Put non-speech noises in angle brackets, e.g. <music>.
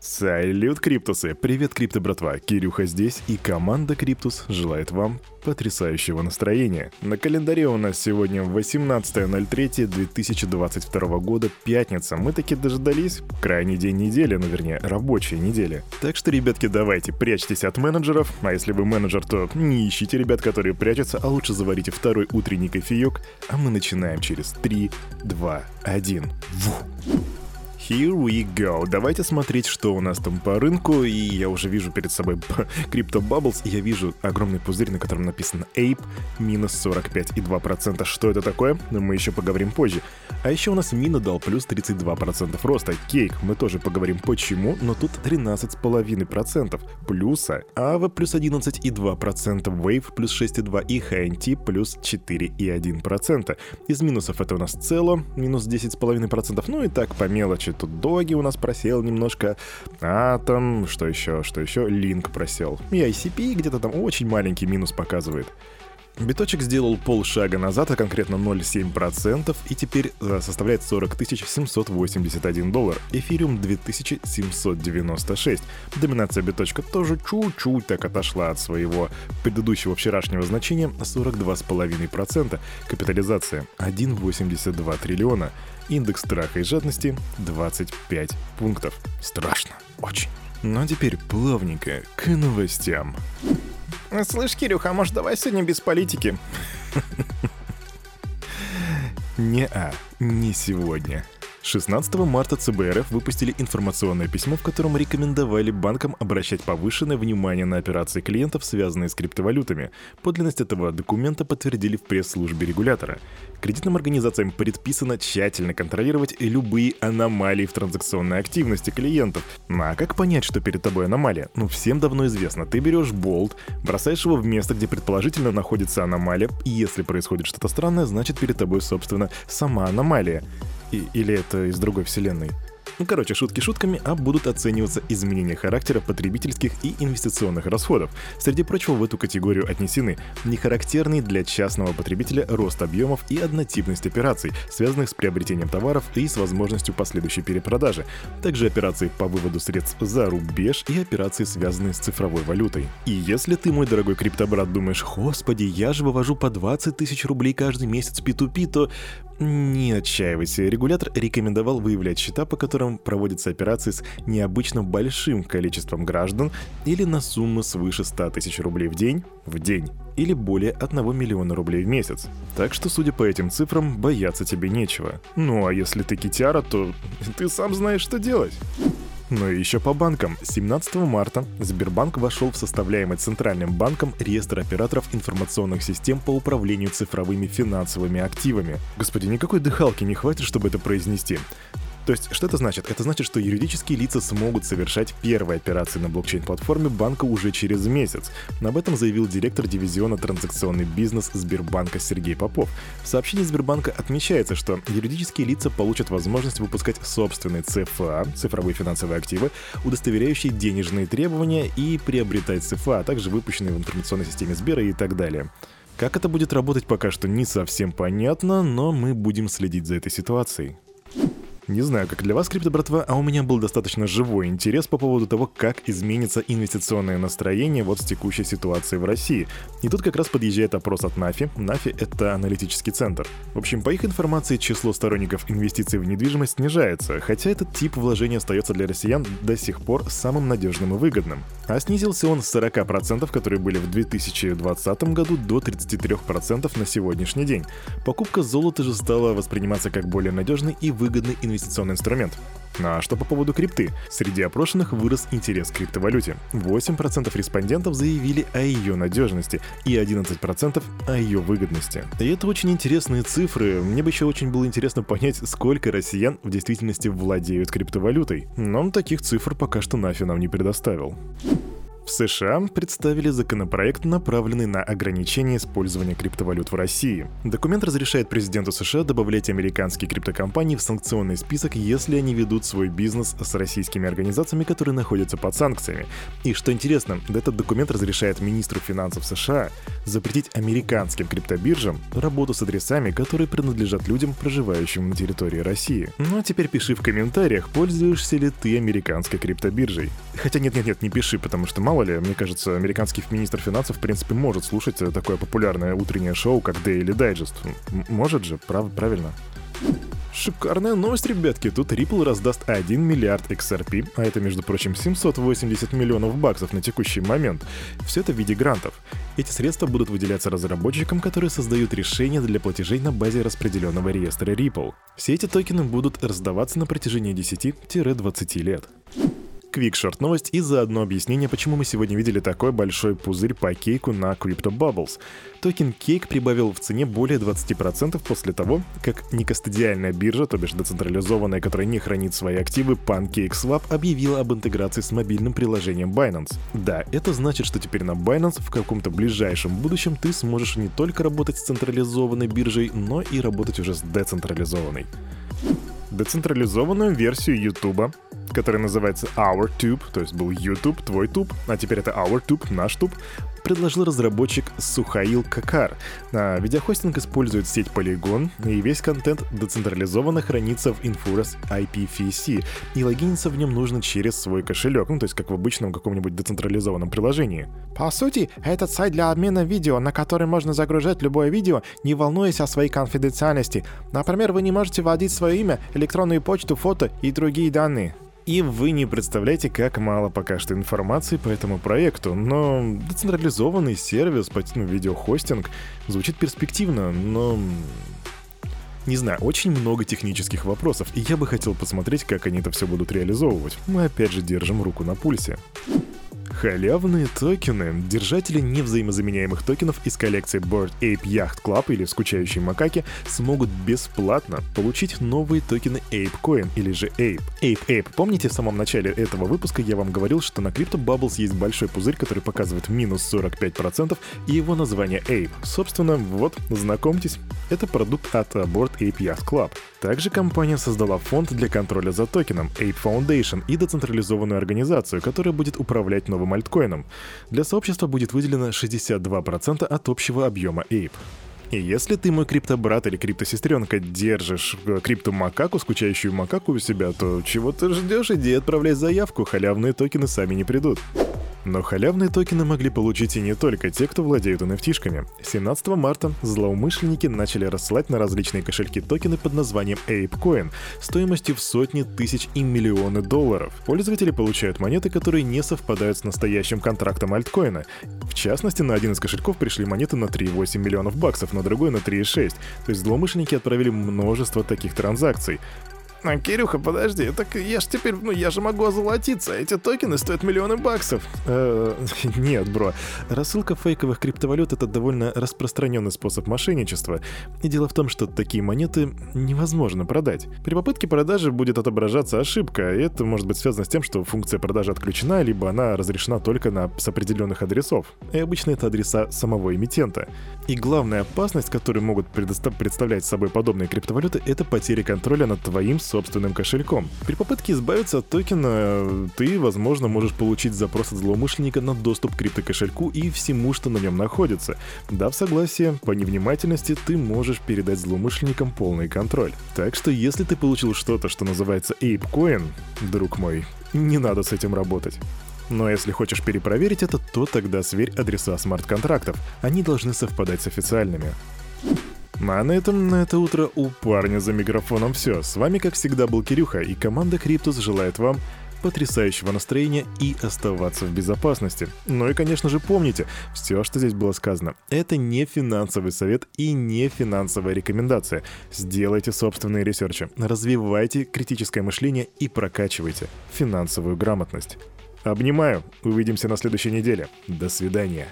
Салют, Криптусы! Привет, Крипто братва! Кирюха здесь, и команда Криптус желает вам потрясающего настроения. На календаре у нас сегодня 18.03.2022 года, пятница. Мы таки дождались крайний день недели, ну вернее, рабочей недели. Так что, ребятки, давайте, прячьтесь от менеджеров, а если вы менеджер, то не ищите ребят, которые прячутся, а лучше заварите второй утренний кофеек, а мы начинаем через 3, 2, 1. Вух. Here we go. Давайте смотреть, что у нас там по рынку. И я уже вижу перед собой <laughs> Crypto Bubbles, и я вижу огромный пузырь, на котором написано Ape минус 45,2%. Что это такое? Мы еще поговорим позже. А еще у нас Мина дал плюс 32% роста. Кейк, мы тоже поговорим почему, но тут 13,5% плюса. Ава плюс 11,2%, Wave плюс 6,2% и HNT плюс 4,1%. Из минусов это у нас Цело минус 10,5%. Ну и так по мелочи тут доги у нас просел немножко, атом, что еще, что еще, линк просел. И ICP где-то там очень маленький минус показывает. Биточек сделал полшага назад, а конкретно 0,7%, и теперь э, составляет 40 781 доллар. Эфириум 2796. Доминация биточка тоже чуть-чуть так отошла от своего предыдущего вчерашнего значения 42,5%. Капитализация 1,82 триллиона. Индекс страха и жадности 25 пунктов. Страшно. Очень. Ну а теперь плавненько к новостям. Слышь, Кирюха, а может давай сегодня без политики? Не-а, не сегодня. 16 марта ЦБРФ выпустили информационное письмо, в котором рекомендовали банкам обращать повышенное внимание на операции клиентов, связанные с криптовалютами. Подлинность этого документа подтвердили в пресс-службе регулятора. Кредитным организациям предписано тщательно контролировать любые аномалии в транзакционной активности клиентов. Ну а как понять, что перед тобой аномалия? Ну всем давно известно. Ты берешь болт, бросаешь его в место, где предположительно находится аномалия, и если происходит что-то странное, значит перед тобой, собственно, сама аномалия. И, или это из другой вселенной. Ну, короче, шутки шутками, а будут оцениваться изменения характера потребительских и инвестиционных расходов. Среди прочего, в эту категорию отнесены нехарактерный для частного потребителя рост объемов и однотипность операций, связанных с приобретением товаров и с возможностью последующей перепродажи, также операции по выводу средств за рубеж и операции, связанные с цифровой валютой. И если ты, мой дорогой криптобрат, думаешь, господи, я же вывожу по 20 тысяч рублей каждый месяц P2P, то не отчаивайся, регулятор рекомендовал выявлять счета, по которым проводятся операции с необычно большим количеством граждан или на сумму свыше 100 тысяч рублей в день, в день, или более 1 миллиона рублей в месяц. Так что, судя по этим цифрам, бояться тебе нечего. Ну а если ты китяра, то ты сам знаешь, что делать. Ну и еще по банкам. 17 марта Сбербанк вошел в составляемый Центральным банком реестр операторов информационных систем по управлению цифровыми финансовыми активами. Господи, никакой дыхалки не хватит, чтобы это произнести. То есть, что это значит? Это значит, что юридические лица смогут совершать первые операции на блокчейн-платформе банка уже через месяц. Об этом заявил директор дивизиона «Транзакционный бизнес» Сбербанка Сергей Попов. В сообщении Сбербанка отмечается, что юридические лица получат возможность выпускать собственные ЦФА, цифровые финансовые активы, удостоверяющие денежные требования и приобретать ЦФА, а также выпущенные в информационной системе Сбера и так далее. Как это будет работать, пока что не совсем понятно, но мы будем следить за этой ситуацией. Не знаю, как для вас, крипто братва, а у меня был достаточно живой интерес по поводу того, как изменится инвестиционное настроение вот с текущей ситуацией в России. И тут как раз подъезжает опрос от Нафи. Нафи — это аналитический центр. В общем, по их информации, число сторонников инвестиций в недвижимость снижается, хотя этот тип вложения остается для россиян до сих пор самым надежным и выгодным. А снизился он с 40%, которые были в 2020 году, до 33% на сегодняшний день. Покупка золота же стала восприниматься как более надежный и выгодный инвестиционный инвестиционный инструмент. А что по поводу крипты? Среди опрошенных вырос интерес к криптовалюте. 8% респондентов заявили о ее надежности и 11% о ее выгодности. И это очень интересные цифры. Мне бы еще очень было интересно понять, сколько россиян в действительности владеют криптовалютой. Но таких цифр пока что Нафи нам не предоставил. В США представили законопроект, направленный на ограничение использования криптовалют в России. Документ разрешает президенту США добавлять американские криптокомпании в санкционный список, если они ведут свой бизнес с российскими организациями, которые находятся под санкциями. И что интересно, этот документ разрешает министру финансов США запретить американским криптобиржам работу с адресами, которые принадлежат людям, проживающим на территории России. Ну а теперь пиши в комментариях, пользуешься ли ты американской криптобиржей. Хотя нет-нет-нет, не пиши, потому что мало ли, мне кажется, американский министр финансов, в принципе, может слушать такое популярное утреннее шоу, как Daily Digest. М- может же, прав- правильно? Шикарная новость, ребятки. Тут Ripple раздаст 1 миллиард XRP, а это, между прочим, 780 миллионов баксов на текущий момент. Все это в виде грантов. Эти средства будут выделяться разработчикам, которые создают решения для платежей на базе распределенного реестра Ripple. Все эти токены будут раздаваться на протяжении 10-20 лет. Квикшорт новость и заодно объяснение, почему мы сегодня видели такой большой пузырь по кейку на Crypto Bubbles. Токен Кейк прибавил в цене более 20% после того, как некостадиальная биржа, то бишь децентрализованная, которая не хранит свои активы, PancakeSwap, объявила об интеграции с мобильным приложением Binance. Да, это значит, что теперь на Binance в каком-то ближайшем будущем ты сможешь не только работать с централизованной биржей, но и работать уже с децентрализованной децентрализованную версию YouTube, которая называется OurTube, то есть был YouTube, твой туб, а теперь это OurTube, наш туб, предложил разработчик Сухаил Какар. А, видеохостинг использует сеть Polygon, и весь контент децентрализованно хранится в Infurus IPFC, и логиниться в нем нужно через свой кошелек, ну то есть как в обычном каком-нибудь децентрализованном приложении. По сути, этот сайт для обмена видео, на который можно загружать любое видео, не волнуясь о своей конфиденциальности. Например, вы не можете вводить свое имя, электронную почту, фото и другие данные. И вы не представляете, как мало пока что информации по этому проекту, но децентрализованный сервис по ну, видеохостинг звучит перспективно, но не знаю, очень много технических вопросов, и я бы хотел посмотреть, как они это все будут реализовывать. Мы опять же держим руку на пульсе. Халявные токены. Держатели невзаимозаменяемых токенов из коллекции Bored Ape Yacht Club или Скучающие макаки смогут бесплатно получить новые токены Ape Coin или же Ape. Ape Ape. Помните, в самом начале этого выпуска я вам говорил, что на Crypto Bubbles есть большой пузырь, который показывает минус 45%, и его название Ape. Собственно, вот, знакомьтесь, это продукт от Bored Ape Yacht Club. Также компания создала фонд для контроля за токеном Ape Foundation и децентрализованную организацию, которая будет управлять новым альткоином. Для сообщества будет выделено 62% от общего объема Ape. И если ты, мой криптобрат или криптосестренка, держишь криптомакаку, скучающую макаку у себя, то чего ты ждешь? Иди отправляй заявку, халявные токены сами не придут. Но халявные токены могли получить и не только те, кто владеют NFT-шками. 17 марта злоумышленники начали рассылать на различные кошельки токены под названием ApeCoin стоимостью в сотни тысяч и миллионы долларов. Пользователи получают монеты, которые не совпадают с настоящим контрактом альткоина. В частности, на один из кошельков пришли монеты на 3,8 миллионов баксов, на другой на 3,6. То есть злоумышленники отправили множество таких транзакций. А, Кирюха, подожди, так я ж теперь, ну я же могу озолотиться, эти токены стоят миллионы баксов. Э, <laughs> нет, бро. Рассылка фейковых криптовалют — это довольно распространенный способ мошенничества. И дело в том, что такие монеты невозможно продать. При попытке продажи будет отображаться ошибка, и это может быть связано с тем, что функция продажи отключена, либо она разрешена только на с определенных адресов. И обычно это адреса самого эмитента. И главная опасность, которую могут представлять собой подобные криптовалюты, это потеря контроля над твоим собственным кошельком. При попытке избавиться от токена, ты, возможно, можешь получить запрос от злоумышленника на доступ к криптокошельку и всему, что на нем находится. Дав согласие, по невнимательности ты можешь передать злоумышленникам полный контроль. Так что если ты получил что-то, что называется ApeCoin, друг мой, не надо с этим работать. Но если хочешь перепроверить это, то тогда сверь адреса смарт-контрактов. Они должны совпадать с официальными. А на этом на это утро у парня за микрофоном все. С вами, как всегда, был Кирюха, и команда Криптус желает вам потрясающего настроения и оставаться в безопасности. Ну и, конечно же, помните, все, что здесь было сказано, это не финансовый совет и не финансовая рекомендация. Сделайте собственные ресерчи, развивайте критическое мышление и прокачивайте финансовую грамотность. Обнимаю, увидимся на следующей неделе. До свидания.